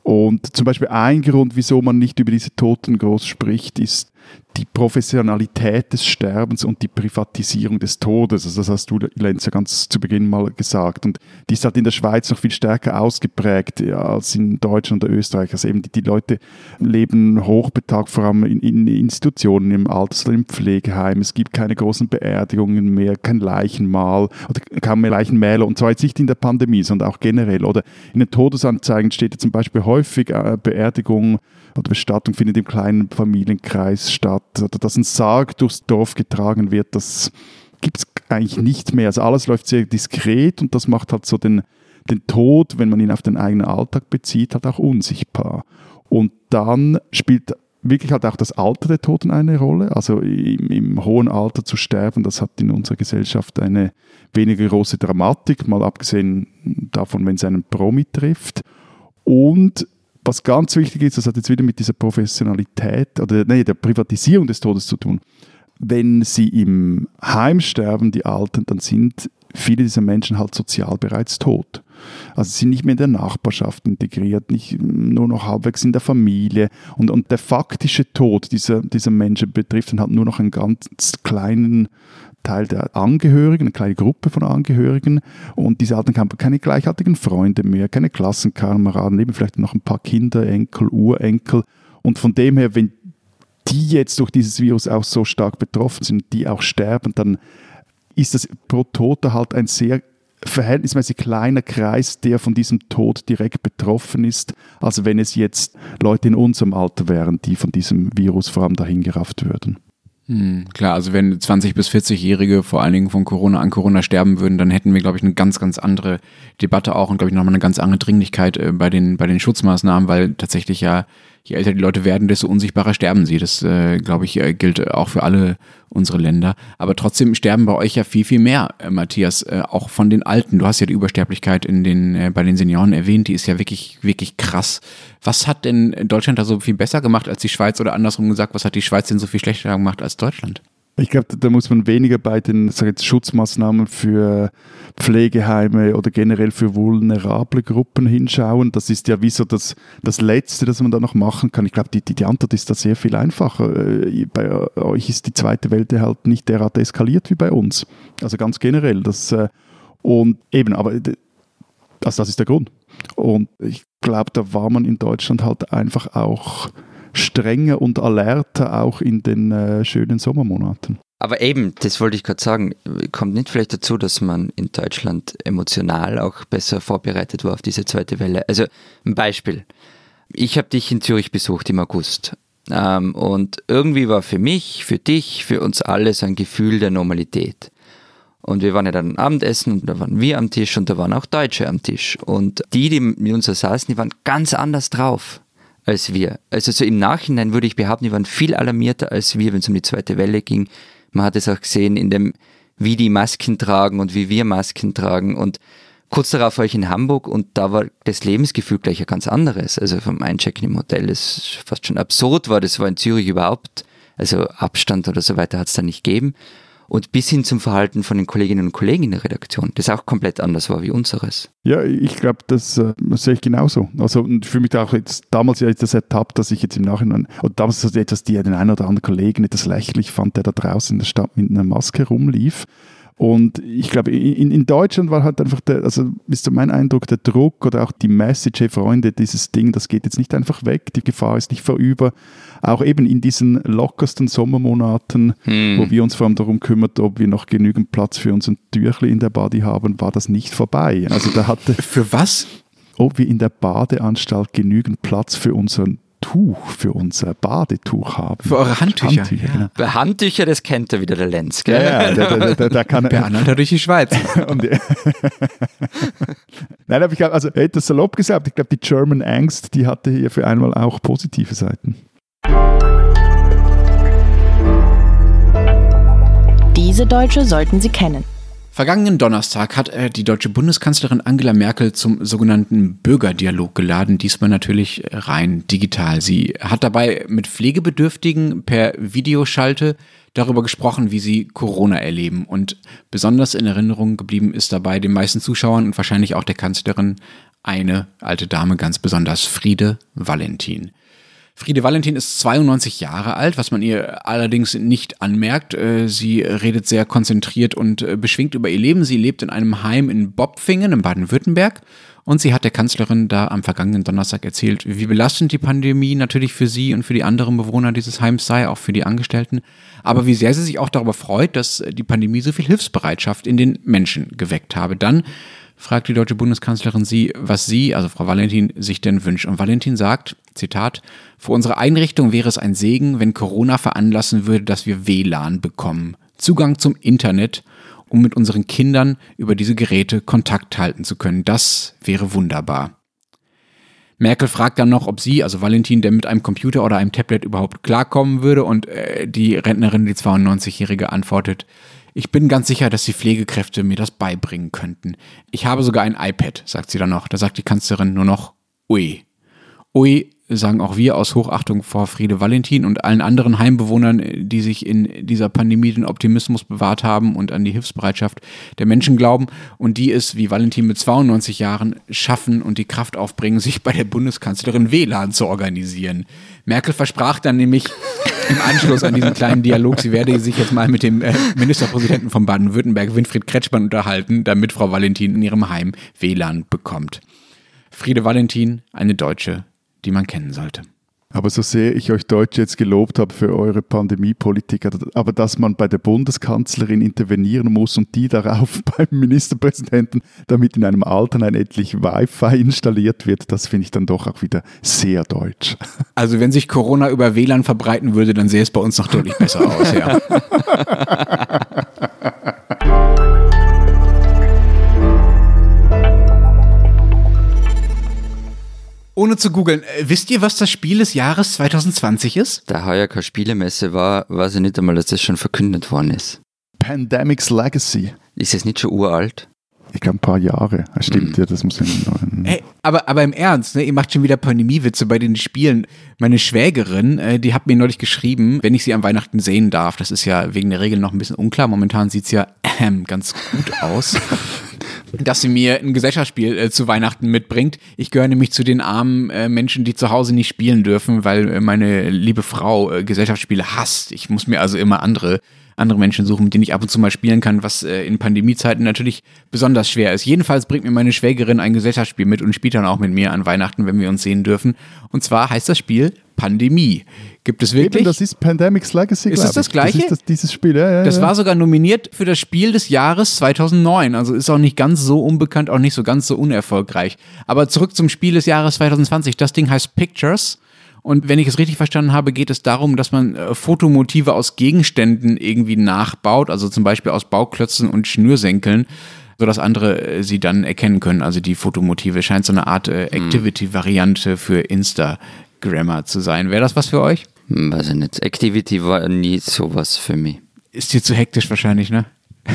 Speaker 2: Und zum Beispiel ein Grund, wieso man nicht über diese Toten groß spricht, ist die Professionalität des Sterbens und die Privatisierung des Todes. Also das hast du, Lenz, ja ganz zu Beginn mal gesagt. Und die ist halt in der Schweiz noch viel stärker ausgeprägt ja, als in Deutschland oder Österreich. Also eben die, die Leute leben hochbetagt, vor allem in, in Institutionen, im Alters- oder im Pflegeheim. Es gibt keine großen Beerdigungen mehr, kein Leichenmahl oder kaum mehr Leichenmäler. Und zwar jetzt nicht in der Pandemie, sondern auch generell. Oder in den Todesanzeigen steht ja zum Beispiel häufig äh, Beerdigung oder Bestattung findet im kleinen Familienkreis statt oder dass ein Sarg durchs Dorf getragen wird, das gibt es eigentlich nicht mehr. Also alles läuft sehr diskret und das macht halt so den, den Tod, wenn man ihn auf den eigenen Alltag bezieht, halt auch unsichtbar. Und dann spielt wirklich halt auch das Alter der Toten eine Rolle. Also im, im, hohen Alter zu sterben, das hat in unserer Gesellschaft eine weniger große Dramatik, mal abgesehen davon, wenn es einen Promi trifft. Und was ganz wichtig ist, das hat jetzt wieder mit dieser Professionalität oder nee, der Privatisierung des Todes zu tun. Wenn sie im Heim sterben, die Alten, dann sind viele dieser Menschen halt sozial bereits tot. Also sie sind nicht mehr in der Nachbarschaft integriert, nicht nur noch halbwegs in der Familie. Und, und der faktische Tod dieser, dieser Menschen betrifft dann halt nur noch einen ganz kleinen Teil der Angehörigen, eine kleine Gruppe von Angehörigen. Und diese Alten haben keine gleichartigen Freunde mehr, keine Klassenkameraden, leben vielleicht noch ein paar Kinder, Enkel, Urenkel. Und von dem her, wenn die jetzt durch dieses Virus auch so stark betroffen sind, die auch sterben, dann ist das pro Toter halt ein sehr verhältnismäßig kleiner Kreis, der von diesem Tod direkt betroffen ist, als wenn es jetzt Leute in unserem Alter wären, die von diesem Virus vor allem dahingerafft würden.
Speaker 3: Hm, klar, also wenn 20- bis 40-Jährige vor allen Dingen von Corona an Corona sterben würden, dann hätten wir, glaube ich, eine ganz, ganz andere Debatte auch und, glaube ich, nochmal eine ganz andere Dringlichkeit äh, bei, den, bei den Schutzmaßnahmen, weil tatsächlich ja je älter die Leute werden, desto unsichtbarer sterben sie. Das, äh, glaube ich, äh, gilt auch für alle unsere Länder. Aber trotzdem sterben bei euch ja viel, viel mehr, äh, Matthias, äh, auch von den Alten. Du hast ja die Übersterblichkeit in den, äh, bei den Senioren erwähnt, die ist ja wirklich, wirklich krass. Was hat denn Deutschland da so viel besser gemacht als die Schweiz oder andersrum gesagt, was hat die Schweiz denn so viel schlechter gemacht als Deutschland?
Speaker 2: Ich glaube, da muss man weniger bei den sag jetzt, Schutzmaßnahmen für Pflegeheime oder generell für vulnerable Gruppen hinschauen. Das ist ja wie so das, das Letzte, das man da noch machen kann. Ich glaube, die, die, die Antwort ist da sehr viel einfacher. Äh, bei euch ist die zweite Welt halt nicht derart eskaliert wie bei uns. Also ganz generell. Das, äh, und eben, aber also das ist der Grund. Und ich glaube, da war man in Deutschland halt einfach auch strenger und alerter, auch in den äh, schönen Sommermonaten.
Speaker 1: Aber eben, das wollte ich gerade sagen, kommt nicht vielleicht dazu, dass man in Deutschland emotional auch besser vorbereitet war auf diese zweite Welle. Also ein Beispiel. Ich habe dich in Zürich besucht im August. Ähm, und irgendwie war für mich, für dich, für uns alle so ein Gefühl der Normalität. Und wir waren ja dann Abendessen und da waren wir am Tisch und da waren auch Deutsche am Tisch. Und die, die mit uns da saßen, die waren ganz anders drauf als wir. Also so im Nachhinein würde ich behaupten, die waren viel alarmierter als wir, wenn es um die zweite Welle ging. Man hat es auch gesehen in dem, wie die Masken tragen und wie wir Masken tragen. Und kurz darauf war ich in Hamburg und da war das Lebensgefühl gleich ein ganz anderes. Also vom Einchecken im Hotel, das fast schon absurd war. Das war in Zürich überhaupt, also Abstand oder so weiter hat es da nicht gegeben und bis hin zum Verhalten von den Kolleginnen und Kollegen in der Redaktion, das auch komplett anders war wie unseres.
Speaker 2: Ja, ich glaube, das, äh, sehe ich genauso. Also und für mich auch jetzt damals ja das ertappt, dass ich jetzt im Nachhinein, und damals so etwas, die den einen oder anderen Kollegen etwas lächerlich fand, der da draußen in der Stadt mit einer Maske rumlief. Und ich glaube, in, in Deutschland war halt einfach der, also ist so mein Eindruck, der Druck oder auch die Message, hey Freunde, dieses Ding, das geht jetzt nicht einfach weg, die Gefahr ist nicht vorüber. Auch eben in diesen lockersten Sommermonaten, hm. wo wir uns vor allem darum kümmern, ob wir noch genügend Platz für unseren Türchli in der Body haben, war das nicht vorbei. Also da hatte.
Speaker 3: Für was?
Speaker 2: Ob wir in der Badeanstalt genügend Platz für unseren Tuch, für unser Badetuch haben.
Speaker 3: Für eure Handtücher.
Speaker 1: Handtücher, ja. genau. Bei Handtücher, das kennt er wieder, der Lenz. Gell?
Speaker 2: Ja, ja, da, da, da, da kann
Speaker 3: er. Durch die Schweiz.
Speaker 2: Nein, aber ich glaube, also hätte das salopp gesagt, ich glaube, die German Angst, die hatte hier für einmal auch positive Seiten.
Speaker 4: Diese Deutsche sollten Sie kennen.
Speaker 3: Vergangenen Donnerstag hat äh, die deutsche Bundeskanzlerin Angela Merkel zum sogenannten Bürgerdialog geladen, diesmal natürlich rein digital. Sie hat dabei mit Pflegebedürftigen per Videoschalte darüber gesprochen, wie sie Corona erleben. Und besonders in Erinnerung geblieben ist dabei den meisten Zuschauern und wahrscheinlich auch der Kanzlerin eine alte Dame ganz besonders, Friede Valentin. Friede Valentin ist 92 Jahre alt, was man ihr allerdings nicht anmerkt. Äh, sie redet sehr konzentriert und äh, beschwingt über ihr Leben. Sie lebt in einem Heim in Bobfingen in Baden-Württemberg und sie hat der Kanzlerin da am vergangenen Donnerstag erzählt, wie belastend die Pandemie natürlich für sie und für die anderen Bewohner dieses Heims sei, auch für die Angestellten, aber wie sehr sie sich auch darüber freut, dass die Pandemie so viel Hilfsbereitschaft in den Menschen geweckt habe. Dann fragt die deutsche Bundeskanzlerin sie, was sie, also Frau Valentin, sich denn wünscht. Und Valentin sagt, Zitat, für unsere Einrichtung wäre es ein Segen, wenn Corona veranlassen würde, dass wir WLAN bekommen. Zugang zum Internet, um mit unseren Kindern über diese Geräte Kontakt halten zu können. Das wäre wunderbar. Merkel fragt dann noch, ob sie, also Valentin, der mit einem Computer oder einem Tablet überhaupt klarkommen würde und äh, die Rentnerin, die 92-Jährige, antwortet, ich bin ganz sicher, dass die Pflegekräfte mir das beibringen könnten. Ich habe sogar ein iPad, sagt sie dann noch. Da sagt die Kanzlerin nur noch, ui. Ui sagen auch wir aus Hochachtung vor Friede Valentin und allen anderen Heimbewohnern, die sich in dieser Pandemie den Optimismus bewahrt haben und an die Hilfsbereitschaft der Menschen glauben und die es, wie Valentin mit 92 Jahren, schaffen und die Kraft aufbringen, sich bei der Bundeskanzlerin WLAN zu organisieren. Merkel versprach dann nämlich im Anschluss an diesen kleinen Dialog, sie werde sich jetzt mal mit dem äh, Ministerpräsidenten von Baden-Württemberg, Winfried Kretschmann, unterhalten, damit Frau Valentin in ihrem Heim WLAN bekommt. Friede Valentin, eine Deutsche, die man kennen sollte.
Speaker 2: Aber so sehr ich euch Deutsche jetzt gelobt habe für eure Pandemiepolitik, aber dass man bei der Bundeskanzlerin intervenieren muss und die darauf beim Ministerpräsidenten, damit in einem Alternein endlich Wi-Fi installiert wird, das finde ich dann doch auch wieder sehr deutsch.
Speaker 3: Also wenn sich Corona über WLAN verbreiten würde, dann sähe es bei uns noch deutlich besser aus, ja. Ohne zu googeln, äh, wisst ihr, was das Spiel des Jahres 2020 ist?
Speaker 1: Da heuer keine Spielemesse war, weiß ich nicht einmal, dass das schon verkündet worden ist.
Speaker 2: Pandemic's Legacy.
Speaker 1: Ist es nicht schon uralt?
Speaker 2: Ich glaube, ein paar Jahre. Ja, stimmt, ja, das muss ja
Speaker 3: noch. Hey, aber, aber im Ernst, ne? ihr macht schon wieder Pandemiewitze bei den Spielen. Meine Schwägerin, äh, die hat mir neulich geschrieben, wenn ich sie an Weihnachten sehen darf. Das ist ja wegen der Regel noch ein bisschen unklar. Momentan sieht's ja äh, ganz gut aus. Dass sie mir ein Gesellschaftsspiel äh, zu Weihnachten mitbringt. Ich gehöre nämlich zu den armen äh, Menschen, die zu Hause nicht spielen dürfen, weil äh, meine liebe Frau äh, Gesellschaftsspiele hasst. Ich muss mir also immer andere andere Menschen suchen, mit denen ich ab und zu mal spielen kann, was äh, in Pandemiezeiten natürlich besonders schwer ist. Jedenfalls bringt mir meine Schwägerin ein Gesellschaftsspiel mit und spielt dann auch mit mir an Weihnachten, wenn wir uns sehen dürfen. Und zwar heißt das Spiel Pandemie. Gibt es wirklich?
Speaker 2: Eben, das ist Pandemic's Legacy.
Speaker 3: Ist es das gleiche?
Speaker 2: Das das, dieses Spiel, ja, ja,
Speaker 3: Das
Speaker 2: ja.
Speaker 3: war sogar nominiert für das Spiel des Jahres 2009. Also ist auch nicht ganz so unbekannt, auch nicht so ganz so unerfolgreich. Aber zurück zum Spiel des Jahres 2020. Das Ding heißt Pictures. Und wenn ich es richtig verstanden habe, geht es darum, dass man äh, Fotomotive aus Gegenständen irgendwie nachbaut, also zum Beispiel aus Bauklötzen und Schnürsenkeln, sodass andere äh, sie dann erkennen können. Also die Fotomotive scheint so eine Art äh, hm. Activity-Variante für Instagrammer zu sein. Wäre das was für euch?
Speaker 1: Hm, weiß ich nicht. Activity war nie sowas für mich.
Speaker 3: Ist dir zu hektisch wahrscheinlich, ne?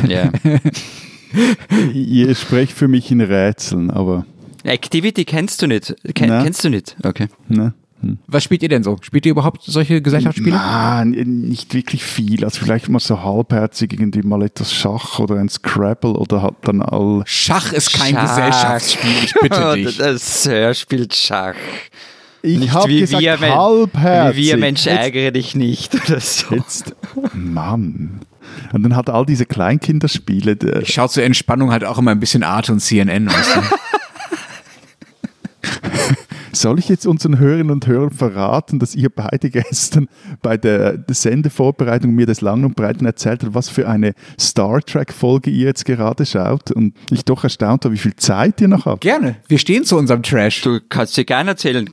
Speaker 1: Ja.
Speaker 2: Ihr sprecht für mich in Rätseln, aber.
Speaker 1: Activity kennst du nicht. Ken, kennst du nicht? Okay.
Speaker 2: Ne?
Speaker 3: Hm. Was spielt ihr denn so? Spielt ihr überhaupt solche Gesellschaftsspiele?
Speaker 2: Nein, nicht wirklich viel. Also vielleicht mal so halbherzig irgendwie mal etwas Schach oder ein Scrabble oder hat dann all.
Speaker 3: Schach ist kein Schach. Gesellschaftsspiel, ich bitte dich.
Speaker 1: Das Sir spielt Schach.
Speaker 2: Ich habe gesagt wir, halbherzig.
Speaker 1: Wie wir Mensch ärgere dich nicht oder so.
Speaker 2: Jetzt, Mann. Und dann hat all diese Kleinkinderspiele.
Speaker 3: Ich schaue zur Entspannung halt auch immer ein bisschen Arte und CNN. Weißt du?
Speaker 2: Soll ich jetzt unseren Hörerinnen und Hörern verraten, dass ihr beide gestern bei der Sendevorbereitung mir des Langen und Breiten erzählt habt, was für eine Star Trek-Folge ihr jetzt gerade schaut und ich doch erstaunt war, wie viel Zeit ihr noch habt?
Speaker 3: Gerne. Wir stehen zu unserem Trash.
Speaker 1: Du kannst dir gerne erzählen.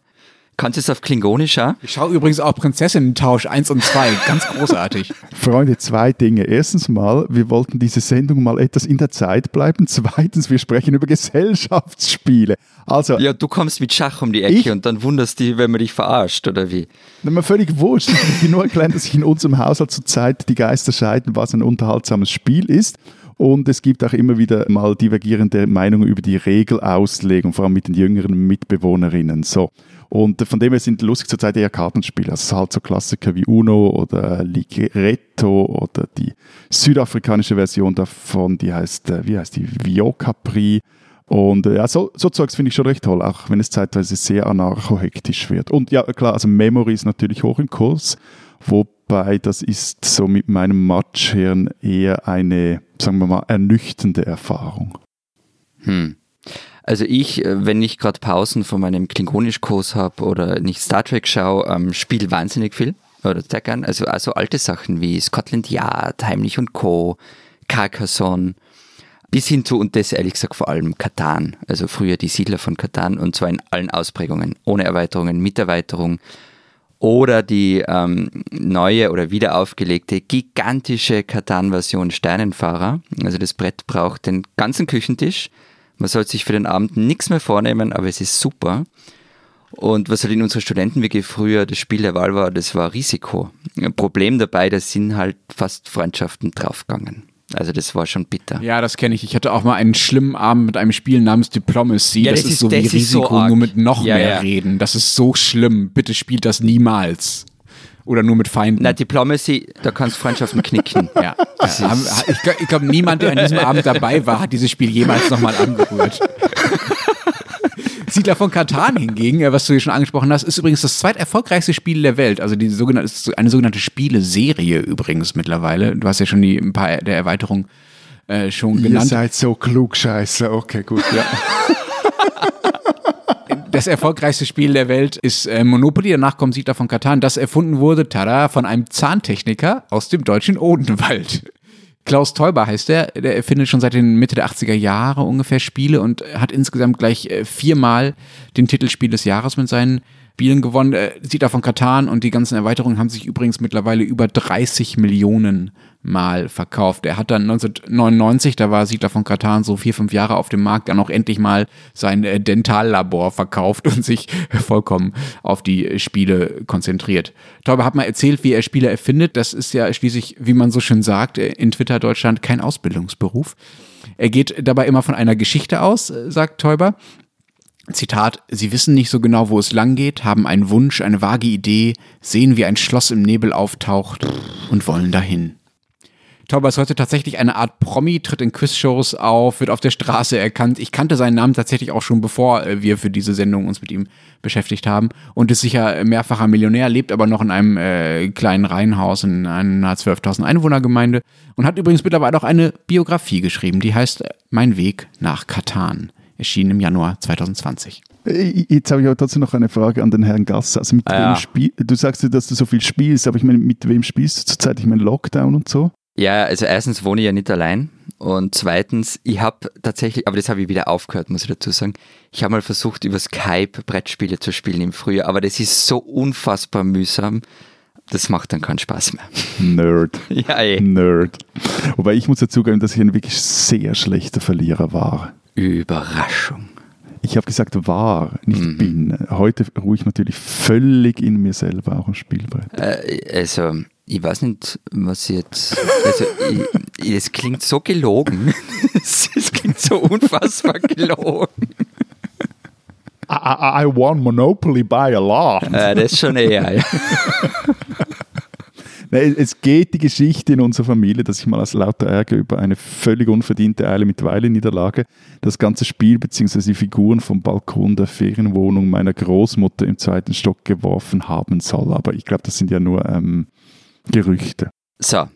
Speaker 1: Kannst du es auf Klingonisch auch?
Speaker 3: Ich schaue übrigens auch Prinzessinnen-Tausch 1 und 2. Ganz großartig.
Speaker 2: Freunde, zwei Dinge. Erstens mal, wir wollten diese Sendung mal etwas in der Zeit bleiben. Zweitens, wir sprechen über Gesellschaftsspiele. Also,
Speaker 1: ja, du kommst mit Schach um die Ecke ich, und dann wunderst dich, wenn man dich verarscht, oder wie?
Speaker 2: Mir völlig wurscht. Ich will nur erklären, dass sich in unserem Haushalt zurzeit die Geister scheiden, was ein unterhaltsames Spiel ist. Und es gibt auch immer wieder mal divergierende Meinungen über die Regelauslegung, vor allem mit den jüngeren Mitbewohnerinnen. So. Und von dem her sind lustig zurzeit eher Kartenspiele. Also halt so Klassiker wie Uno oder Ligretto oder die südafrikanische Version davon, die heißt, äh, wie heißt die? Vio Capri. Und äh, ja, so, so Zeugs finde ich schon recht toll, auch wenn es zeitweise sehr anarcho-hektisch wird. Und ja, klar, also Memory ist natürlich hoch im Kurs, wobei das ist so mit meinem Matschhirn eher eine, sagen wir mal, ernüchternde Erfahrung.
Speaker 1: Hm. Also ich, äh, wenn ich gerade Pausen von meinem Klingonisch-Kurs habe oder nicht Star Trek schaue, ähm, spiele wahnsinnig viel oder sehr gern. Also also alte Sachen wie Scotland Yard, Heimlich und Co., Carcassonne, bis hin zu, und das ehrlich gesagt vor allem Katan, also früher die Siedler von Katan und zwar in allen Ausprägungen, ohne Erweiterungen, mit Erweiterung. Oder die ähm, neue oder wieder aufgelegte gigantische Katan-Version Sternenfahrer. Also das Brett braucht den ganzen Küchentisch, man sollte sich für den Abend nichts mehr vornehmen, aber es ist super. Und was halt in unserer Studenten-WG früher das Spiel der Wahl war, das war Risiko. Ein Problem dabei, da sind halt fast Freundschaften draufgegangen. Also das war schon bitter.
Speaker 3: Ja, das kenne ich. Ich hatte auch mal einen schlimmen Abend mit einem Spiel namens Diplomacy. Ja, das, das ist, so wie Risiko, so nur mit noch ja, mehr ja. reden. Das ist so schlimm. Bitte spielt das niemals. Oder nur mit Feinden?
Speaker 1: Na, Diplomacy, da kannst du Freundschaften knicken.
Speaker 3: ja. ich glaube, glaub, niemand, der an diesem Abend dabei war, hat dieses Spiel jemals nochmal angerührt. Siedler von Katan hingegen, äh, was du hier schon angesprochen hast, ist übrigens das zweiterfolgreichste Spiel der Welt. Also die sogenannte, eine sogenannte Spieleserie übrigens mittlerweile. Du hast ja schon die, ein paar der Erweiterungen äh, schon genannt. Ihr
Speaker 2: seid so klug, scheiße. Okay, gut, ja.
Speaker 3: das erfolgreichste Spiel der Welt ist äh, Monopoly, danach kommt Siedler von Katan, das erfunden wurde, tada, von einem Zahntechniker aus dem deutschen Odenwald. Klaus Teuber heißt er, der erfindet schon seit den Mitte der 80er Jahre ungefähr Spiele und hat insgesamt gleich äh, viermal den Titel Spiel des Jahres mit seinen Spielen gewonnen. Äh, Siedler von Katan und die ganzen Erweiterungen haben sich übrigens mittlerweile über 30 Millionen Mal verkauft. Er hat dann 1999, da war Siedler von Katan so vier, fünf Jahre auf dem Markt, dann auch endlich mal sein äh, Dentallabor verkauft und sich vollkommen auf die Spiele konzentriert. Tauber hat mal erzählt, wie er Spiele erfindet. Das ist ja schließlich, wie man so schön sagt, äh, in Twitter Deutschland kein Ausbildungsberuf. Er geht dabei immer von einer Geschichte aus, äh, sagt Teuber, Zitat, Sie wissen nicht so genau, wo es lang geht, haben einen Wunsch, eine vage Idee, sehen, wie ein Schloss im Nebel auftaucht und wollen dahin. Tauber ist heute tatsächlich eine Art Promi, tritt in Quizshows auf, wird auf der Straße erkannt. Ich kannte seinen Namen tatsächlich auch schon, bevor äh, wir für diese Sendung uns mit ihm beschäftigt haben und ist sicher mehrfacher Millionär, lebt aber noch in einem äh, kleinen Reihenhaus in einer 12.000 Einwohnergemeinde und hat übrigens mittlerweile auch eine Biografie geschrieben, die heißt Mein Weg nach Katan erschienen im Januar 2020.
Speaker 2: Äh, jetzt habe ich aber trotzdem noch eine Frage an den Herrn Gasser. Also mit ah, ja. wem spiel du sagst, dass du so viel spielst, aber ich meine, mit wem spielst du zurzeit? Ich meine, Lockdown und so?
Speaker 1: Ja, also erstens wohne ich ja nicht allein und zweitens, ich habe tatsächlich, aber das habe ich wieder aufgehört, muss ich dazu sagen. Ich habe mal versucht, über Skype Brettspiele zu spielen im Frühjahr, aber das ist so unfassbar mühsam. Das macht dann keinen Spaß mehr.
Speaker 2: Nerd. ja, eh. Nerd. Wobei ich muss dazugeben, dass ich ein wirklich sehr schlechter Verlierer war.
Speaker 1: Überraschung.
Speaker 2: Ich habe gesagt war, nicht mhm. bin. Heute ruhe ich natürlich völlig in mir selber auch am Spielbrett.
Speaker 1: Äh, also, ich weiß nicht, was jetzt. Also, es klingt so gelogen. Es klingt so unfassbar gelogen.
Speaker 2: I, I won Monopoly by a lot.
Speaker 1: Äh, das ist schon eher, ja.
Speaker 2: Nein, es geht die Geschichte in unserer Familie, dass ich mal aus lauter Ärger über eine völlig unverdiente Eile mit Weile-Niederlage das ganze Spiel bzw. die Figuren vom Balkon der Ferienwohnung meiner Großmutter im zweiten Stock geworfen haben soll. Aber ich glaube, das sind ja nur ähm, Gerüchte.
Speaker 1: So,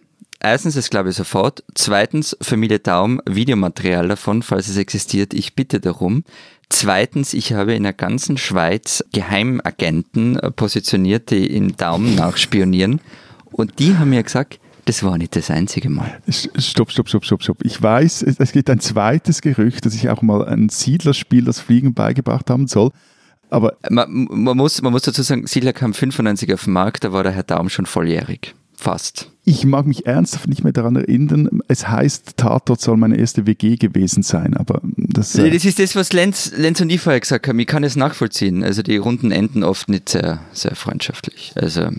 Speaker 1: Erstens, das glaube ich sofort. Zweitens, Familie Daum, Videomaterial davon, falls es existiert. Ich bitte darum. Zweitens, ich habe in der ganzen Schweiz Geheimagenten positioniert, die in Daumen nachspionieren. Und die haben mir gesagt, das war nicht das einzige Mal.
Speaker 2: Stopp, stopp, stopp, stopp, stopp. Ich weiß, es gibt ein zweites Gerücht, dass ich auch mal ein Siedlerspiel, das Fliegen beigebracht haben soll. Aber
Speaker 1: man, man, muss, man muss dazu sagen, Siedler kam 95 auf den Markt, da war der Herr Daum schon volljährig. Fast.
Speaker 2: Ich mag mich ernsthaft nicht mehr daran erinnern. Es heißt, Tatort soll meine erste WG gewesen sein, aber das.
Speaker 1: Äh das ist das, was Lenz, Lenz und ich vorher gesagt haben. Ich kann es nachvollziehen. Also die Runden enden oft nicht sehr, sehr freundschaftlich. Also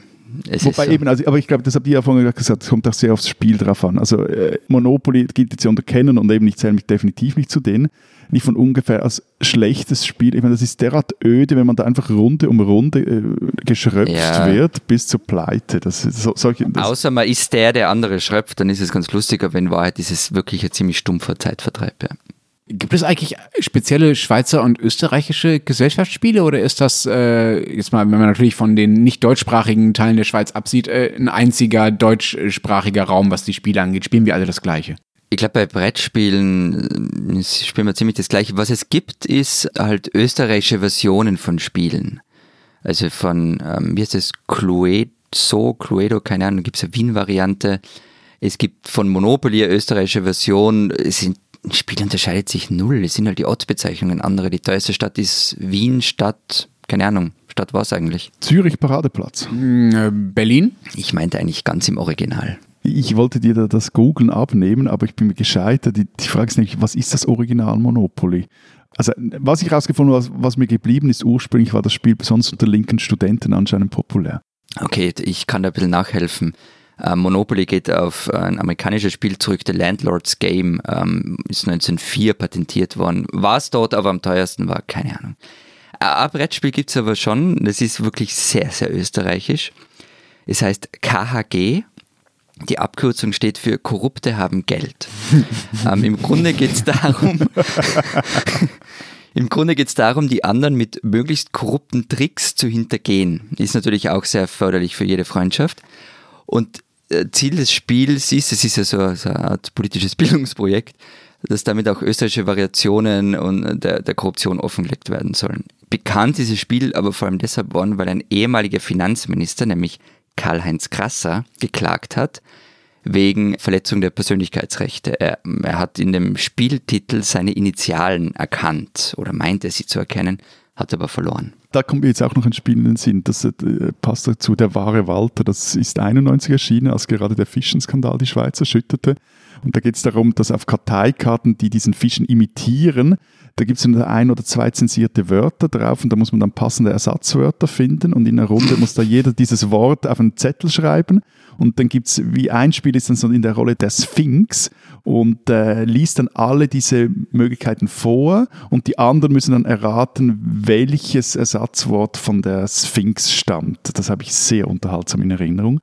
Speaker 2: es Wobei so. eben, also, aber ich glaube, das habt ihr ja vorhin gesagt, es kommt auch sehr aufs Spiel drauf an. Also äh, Monopoly gilt jetzt ja unter Kennen und eben ich zähle mich definitiv nicht zu denen. Nicht von ungefähr als schlechtes Spiel. Ich meine, das ist derart öde, wenn man da einfach Runde um Runde äh, geschröpft ja. wird bis zur Pleite. Das, so, solche,
Speaker 1: das Außer man ist der, der andere schröpft, dann ist es ganz lustig, aber in Wahrheit ist es wirklich ein ziemlich stumpfer Zeitvertreib. Ja.
Speaker 3: Gibt es eigentlich spezielle Schweizer und österreichische Gesellschaftsspiele oder ist das äh, jetzt mal, wenn man natürlich von den nicht deutschsprachigen Teilen der Schweiz absieht, äh, ein einziger deutschsprachiger Raum, was die Spiele angeht? Spielen wir alle das Gleiche?
Speaker 1: Ich glaube, bei Brettspielen äh, spielen wir ziemlich das Gleiche. Was es gibt, ist halt österreichische Versionen von Spielen. Also von, ähm, wie heißt das, Cluedo, Cluedo, keine Ahnung, gibt es eine Wien-Variante. Es gibt von Monopoly eine österreichische Version. Es sind ein Spiel unterscheidet sich null. Es sind halt die Ortsbezeichnungen andere. Die teuerste Stadt ist Wien, Stadt, keine Ahnung, Stadt war es eigentlich?
Speaker 2: Zürich Paradeplatz.
Speaker 3: Hm, äh, Berlin?
Speaker 1: Ich meinte eigentlich ganz im Original.
Speaker 2: Ich wollte dir da das Googlen abnehmen, aber ich bin mir gescheitert. Die, die Frage ist nämlich, was ist das Original Monopoly? Also, was ich herausgefunden habe, was, was mir geblieben ist, ursprünglich war das Spiel besonders unter linken Studenten anscheinend populär.
Speaker 1: Okay, ich kann da ein bisschen nachhelfen. Ähm, Monopoly geht auf ein amerikanisches Spiel zurück, The Landlord's Game, ähm, ist 1904 patentiert worden. Was dort aber am teuersten war, keine Ahnung. Ein Brettspiel gibt es aber schon, das ist wirklich sehr, sehr österreichisch. Es heißt KHG. Die Abkürzung steht für Korrupte haben Geld. ähm, Im Grunde geht es darum, im Grunde geht es darum, die anderen mit möglichst korrupten Tricks zu hintergehen. Ist natürlich auch sehr förderlich für jede Freundschaft. Und äh, Ziel des Spiels ist, es ist ja so, so eine Art politisches Bildungsprojekt, dass damit auch österreichische Variationen und der, der Korruption offengelegt werden sollen. Bekannt ist das Spiel aber vor allem deshalb worden, weil ein ehemaliger Finanzminister, nämlich Karl-Heinz Krasser, geklagt hat wegen Verletzung der Persönlichkeitsrechte. Er, er hat in dem Spieltitel seine Initialen erkannt oder meinte sie zu erkennen, hat aber verloren.
Speaker 2: Da kommt mir jetzt auch noch ein Spiel in den Sinn, das äh, passt dazu, der wahre Walter, das ist 91 erschienen, als gerade der Fischenskandal die Schweiz erschütterte. Und da geht es darum, dass auf Karteikarten, die diesen Fischen imitieren, da gibt es ein oder zwei zensierte Wörter drauf und da muss man dann passende Ersatzwörter finden und in einer Runde muss da jeder dieses Wort auf einen Zettel schreiben und dann gibt es, wie ein Spiel ist dann so in der Rolle der Sphinx und äh, liest dann alle diese Möglichkeiten vor und die anderen müssen dann erraten, welches Ersatzwort von der Sphinx stammt. Das habe ich sehr unterhaltsam in Erinnerung.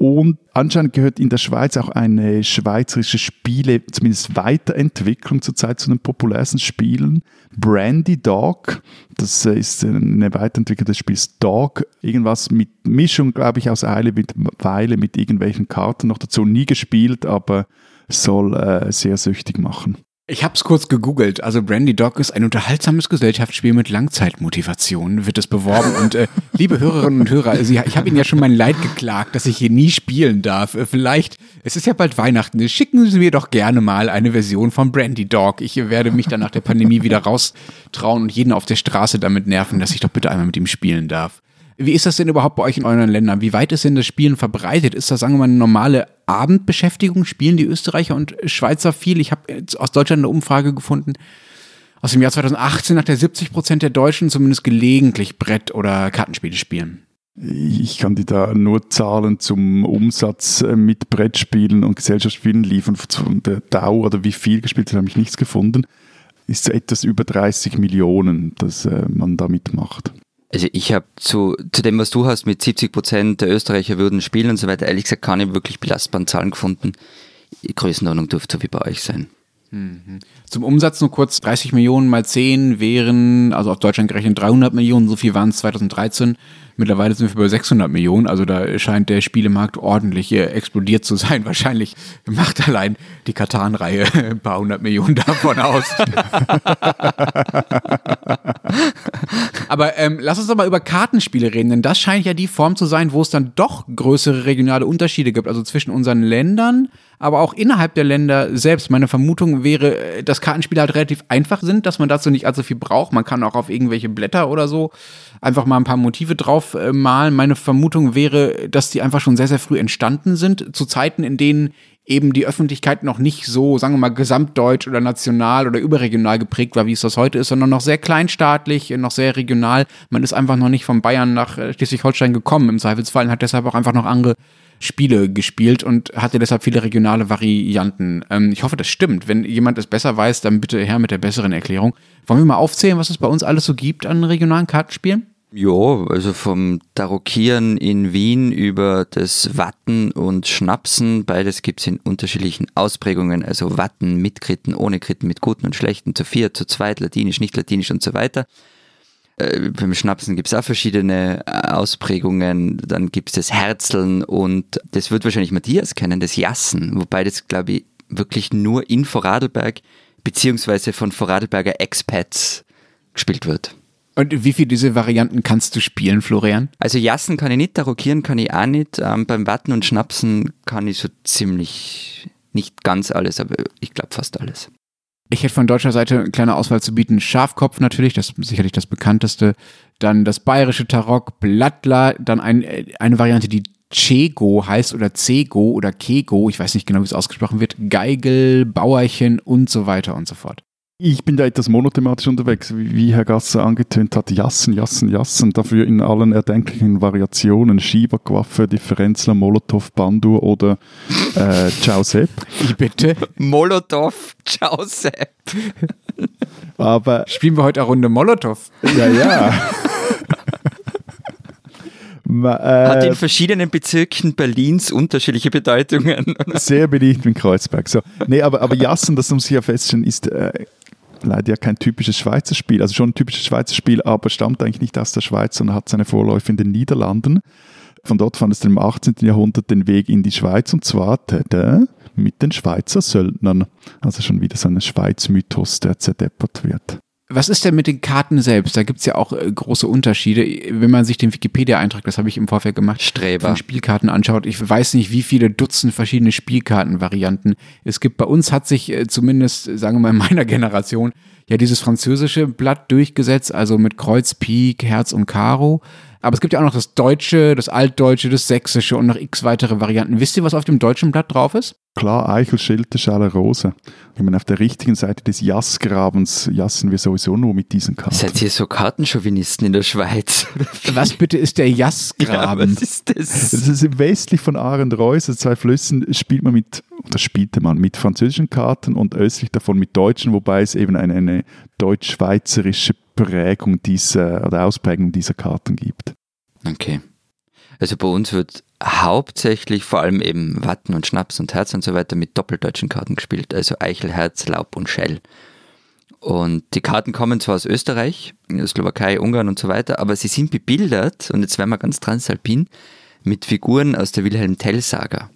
Speaker 2: Und anscheinend gehört in der Schweiz auch eine schweizerische Spiele, zumindest Weiterentwicklung zurzeit zu den populärsten Spielen. Brandy Dog, das äh, ist eine Weiterentwicklung des Spiels Dog. Irgendwas mit Mischung, glaube ich, aus Eile mit Weile mit irgendwelchen Karten noch dazu. Nie gespielt, aber soll äh, sehr süchtig machen.
Speaker 3: Ich habe es kurz gegoogelt. Also Brandy Dog ist ein unterhaltsames Gesellschaftsspiel mit Langzeitmotivation, wird es beworben. Und äh, liebe Hörerinnen und Hörer, also, ich habe Ihnen ja schon mein Leid geklagt, dass ich hier nie spielen darf. Äh, vielleicht, es ist ja bald Weihnachten, schicken Sie mir doch gerne mal eine Version von Brandy Dog. Ich werde mich dann nach der Pandemie wieder raustrauen und jeden auf der Straße damit nerven, dass ich doch bitte einmal mit ihm spielen darf. Wie ist das denn überhaupt bei euch in euren Ländern? Wie weit ist denn das Spielen verbreitet? Ist das, sagen wir mal, eine normale Abendbeschäftigung? Spielen die Österreicher und Schweizer viel? Ich habe aus Deutschland eine Umfrage gefunden, aus dem Jahr 2018, nach der 70 Prozent der Deutschen zumindest gelegentlich Brett- oder Kartenspiele spielen.
Speaker 2: Ich kann dir da nur Zahlen zum Umsatz äh, mit Brettspielen und Gesellschaftsspielen liefern. Von der Dauer oder wie viel gespielt, habe ich nichts gefunden. Ist etwas über 30 Millionen, dass äh, man da mitmacht.
Speaker 1: Also ich habe zu, zu dem, was du hast, mit 70 Prozent der Österreicher würden spielen und so weiter, ehrlich gesagt keine wirklich belastbaren Zahlen gefunden. Die Größenordnung dürfte so wie bei euch sein.
Speaker 3: Mhm. Zum Umsatz nur kurz, 30 Millionen mal 10 wären, also auf Deutschland gerechnet 300 Millionen, so viel waren es 2013. Mittlerweile sind wir bei 600 Millionen, also da scheint der Spielemarkt ordentlich explodiert zu sein. Wahrscheinlich macht allein die Katan-Reihe ein paar hundert Millionen davon aus. Aber ähm, lass uns doch mal über Kartenspiele reden, denn das scheint ja die Form zu sein, wo es dann doch größere regionale Unterschiede gibt, also zwischen unseren Ländern, aber auch innerhalb der Länder selbst. Meine Vermutung wäre, dass Kartenspiele halt relativ einfach sind, dass man dazu nicht allzu viel braucht. Man kann auch auf irgendwelche Blätter oder so einfach mal ein paar Motive drauf äh, malen. Meine Vermutung wäre, dass die einfach schon sehr, sehr früh entstanden sind, zu Zeiten, in denen eben die Öffentlichkeit noch nicht so, sagen wir mal, gesamtdeutsch oder national oder überregional geprägt war, wie es das heute ist, sondern noch sehr kleinstaatlich, noch sehr regional. Man ist einfach noch nicht von Bayern nach äh, Schleswig-Holstein gekommen im Zweifelsfall und hat deshalb auch einfach noch andere Spiele gespielt und hatte deshalb viele regionale Varianten. Ähm, ich hoffe, das stimmt. Wenn jemand es besser weiß, dann bitte her mit der besseren Erklärung. Wollen wir mal aufzählen, was es bei uns alles so gibt an regionalen Kartenspielen?
Speaker 1: Ja, also vom Tarokieren in Wien über das Watten und Schnapsen, beides gibt es in unterschiedlichen Ausprägungen, also Watten mit Kritten, ohne Kritten, mit guten und schlechten, zu viert, zu zweit, latinisch, nicht latinisch und so weiter. Äh, beim Schnapsen gibt es auch verschiedene äh, Ausprägungen, dann gibt es das Herzeln und das wird wahrscheinlich Matthias kennen, das Jassen, wobei das, glaube ich, wirklich nur in Vorarlberg beziehungsweise von Vorarlberger Expats gespielt wird.
Speaker 3: Und wie viele diese Varianten kannst du spielen, Florian?
Speaker 1: Also Jassen kann ich nicht, Tarockieren kann ich auch nicht. Ähm, beim Watten und Schnapsen kann ich so ziemlich, nicht ganz alles, aber ich glaube fast alles.
Speaker 3: Ich hätte von deutscher Seite eine kleine Auswahl zu bieten. Schafkopf natürlich, das ist sicherlich das bekannteste. Dann das bayerische Tarok, Blattler, dann ein, eine Variante, die Chego heißt oder Cego oder Kego, ich weiß nicht genau, wie es ausgesprochen wird, Geigel, Bauerchen und so weiter und so fort.
Speaker 2: Ich bin da etwas monothematisch unterwegs, wie Herr Gasser angetönt hat. Jassen, Jassen, Jassen. Dafür in allen erdenklichen Variationen. Schieber, Quaffe, Differenzler, Molotow, Bandur oder äh, Ciao Sepp.
Speaker 3: Ich bitte?
Speaker 1: Molotow, Ciao Sepp.
Speaker 3: Aber Spielen wir heute eine Runde Molotow?
Speaker 2: Ja, ja.
Speaker 1: Ma, äh, Hat in verschiedenen Bezirken Berlins unterschiedliche Bedeutungen.
Speaker 2: Sehr beliebt in Kreuzberg. So. Nee, aber, aber Jassen, das muss ich ja feststellen, ist äh, leider ja kein typisches Schweizer Spiel. Also schon ein typisches Schweizer Spiel, aber stammt eigentlich nicht aus der Schweiz, sondern hat seine Vorläufe in den Niederlanden. Von dort fand es im 18. Jahrhundert den Weg in die Schweiz und zwar tada, mit den Schweizer Söldnern. Also schon wieder so ein Schweiz-Mythos, der zerdeppert wird.
Speaker 3: Was ist denn mit den Karten selbst? Da gibt es ja auch äh, große Unterschiede. Wenn man sich den Wikipedia-Eintrag, das habe ich im Vorfeld gemacht,
Speaker 1: Streber.
Speaker 3: von Spielkarten anschaut, ich weiß nicht, wie viele Dutzend verschiedene Spielkartenvarianten es gibt. Bei uns hat sich äh, zumindest, sagen wir mal, in meiner Generation ja dieses französische Blatt durchgesetzt, also mit Kreuz, Pik, Herz und Karo. Aber es gibt ja auch noch das Deutsche, das Altdeutsche, das Sächsische und noch x weitere Varianten. Wisst ihr, was auf dem deutschen Blatt drauf ist?
Speaker 2: Klar, Eichel, Schilte, Schale, Rose. Wenn man auf der richtigen Seite des Jassgrabens jassen wir sowieso nur mit diesen Karten.
Speaker 1: Seid ihr so Kartenchauvinisten in der Schweiz?
Speaker 3: Was bitte ist der Jassgraben?
Speaker 1: Ja, was ist das?
Speaker 2: Das ist westlich von Arendt-Reuss, zwei Flüssen, spielt man mit, oder spielte man mit französischen Karten und östlich davon mit deutschen, wobei es eben eine, eine deutsch-schweizerische Prägung dieser oder Ausprägung dieser Karten gibt.
Speaker 1: Okay. Also bei uns wird hauptsächlich vor allem eben Watten und Schnaps und Herz und so weiter mit doppeldeutschen Karten gespielt, also Eichel, Herz, Laub und Schell. Und die Karten kommen zwar aus Österreich, Slowakei, Ungarn und so weiter, aber sie sind bebildert, und jetzt werden wir ganz transalpin, mit Figuren aus der Wilhelm Tell-Saga.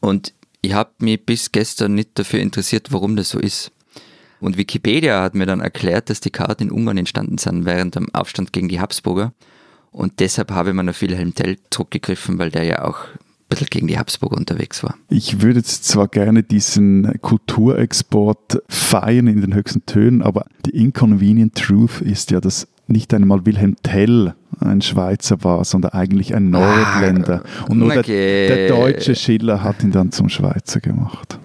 Speaker 1: Und ich habe mich bis gestern nicht dafür interessiert, warum das so ist. Und Wikipedia hat mir dann erklärt, dass die Karten in Ungarn entstanden sind während dem Aufstand gegen die Habsburger. Und deshalb habe ich mir auf Wilhelm Tell zurückgegriffen, weil der ja auch ein bisschen gegen die Habsburger unterwegs war.
Speaker 2: Ich würde jetzt zwar gerne diesen Kulturexport feiern in den höchsten Tönen, aber die inconvenient truth ist ja, dass nicht einmal Wilhelm Tell ein Schweizer war, sondern eigentlich ein Nordländer. Und nur der,
Speaker 1: okay.
Speaker 2: der deutsche Schiller hat ihn dann zum Schweizer gemacht.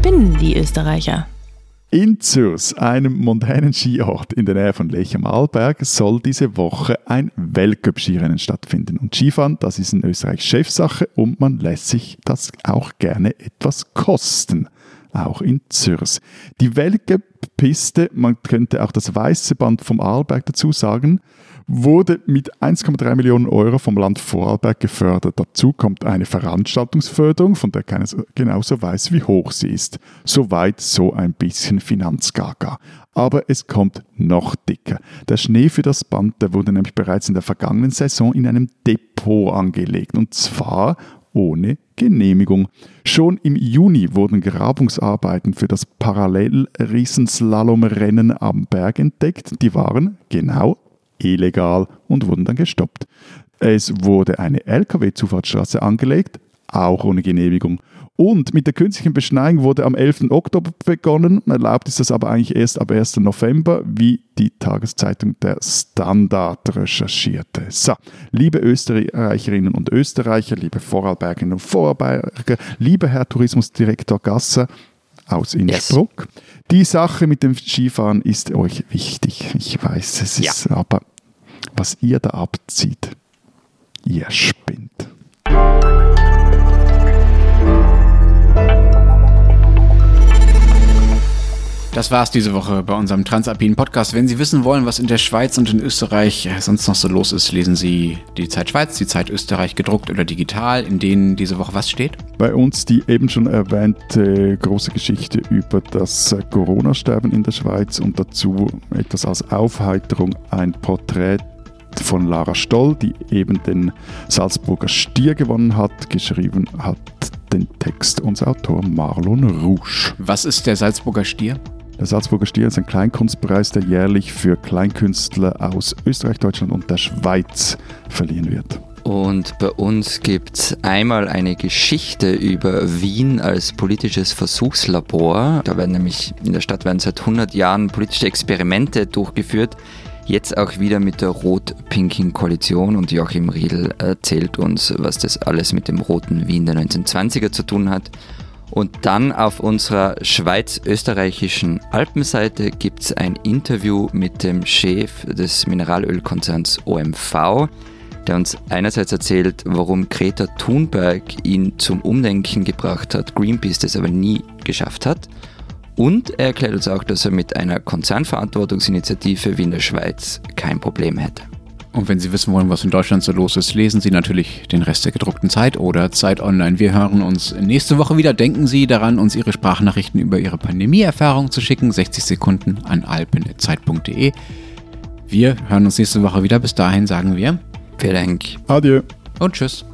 Speaker 4: Spinnen, die Österreicher.
Speaker 2: In Zürs, einem mondänen Skiort in der Nähe von Lech am Arlberg, soll diese Woche ein Weltcup-Skirennen stattfinden. Und Skifahren, das ist in Österreich Chefsache und man lässt sich das auch gerne etwas kosten. Auch in Zürs. Die Weltcup-Piste, man könnte auch das weiße Band vom Arlberg dazu sagen, wurde mit 1,3 Millionen Euro vom Land Vorarlberg gefördert. Dazu kommt eine Veranstaltungsförderung, von der keiner so- genauso weiß, wie hoch sie ist. Soweit so ein bisschen Finanzgaga. Aber es kommt noch dicker. Der Schnee für das Band, der wurde nämlich bereits in der vergangenen Saison in einem Depot angelegt. Und zwar ohne Genehmigung. Schon im Juni wurden Grabungsarbeiten für das Parallel-Riesenslalomrennen am Berg entdeckt. Die waren genau illegal und wurden dann gestoppt. Es wurde eine Lkw-Zufahrtsstraße angelegt, auch ohne Genehmigung. Und mit der künstlichen Beschneiung wurde am 11. Oktober begonnen. Erlaubt ist das aber eigentlich erst ab 1. November, wie die Tageszeitung Der Standard recherchierte. So, liebe Österreicherinnen und Österreicher, liebe Vorarlbergerinnen und Vorarlberger, lieber Herr Tourismusdirektor Gasser aus Innsbruck, die Sache mit dem Skifahren ist euch wichtig. Ich weiß, es ist, aber was ihr da abzieht, ihr spinnt.
Speaker 3: Das war's diese Woche bei unserem Transalpinen Podcast. Wenn Sie wissen wollen, was in der Schweiz und in Österreich äh, sonst noch so los ist, lesen Sie die Zeit Schweiz, die Zeit Österreich gedruckt oder digital, in denen diese Woche was steht.
Speaker 2: Bei uns die eben schon erwähnte große Geschichte über das äh, Corona-Sterben in der Schweiz und dazu etwas als Aufheiterung ein Porträt von Lara Stoll, die eben den Salzburger Stier gewonnen hat. Geschrieben hat den Text unser Autor Marlon Rouge.
Speaker 3: Was ist der Salzburger Stier?
Speaker 2: Der Salzburger Stier ist ein Kleinkunstpreis, der jährlich für Kleinkünstler aus Österreich, Deutschland und der Schweiz verliehen wird.
Speaker 1: Und bei uns gibt es einmal eine Geschichte über Wien als politisches Versuchslabor. Da werden nämlich in der Stadt werden seit 100 Jahren politische Experimente durchgeführt. Jetzt auch wieder mit der rot-pinken Koalition und Joachim Riedl erzählt uns, was das alles mit dem roten Wien der 1920er zu tun hat. Und dann auf unserer schweiz-österreichischen Alpenseite gibt es ein Interview mit dem Chef des Mineralölkonzerns OMV, der uns einerseits erzählt, warum Greta Thunberg ihn zum Umdenken gebracht hat, Greenpeace das aber nie geschafft hat. Und er erklärt uns auch, dass er mit einer Konzernverantwortungsinitiative wie in der Schweiz kein Problem hätte.
Speaker 3: Und wenn Sie wissen wollen, was in Deutschland so los ist, lesen Sie natürlich den Rest der gedruckten Zeit oder Zeit Online. Wir hören uns nächste Woche wieder. Denken Sie daran, uns Ihre Sprachnachrichten über Ihre Pandemieerfahrung zu schicken. 60 Sekunden an alpen.zeit.de. Wir hören uns nächste Woche wieder. Bis dahin sagen wir
Speaker 1: Vielen Dank.
Speaker 2: Adieu.
Speaker 3: und tschüss.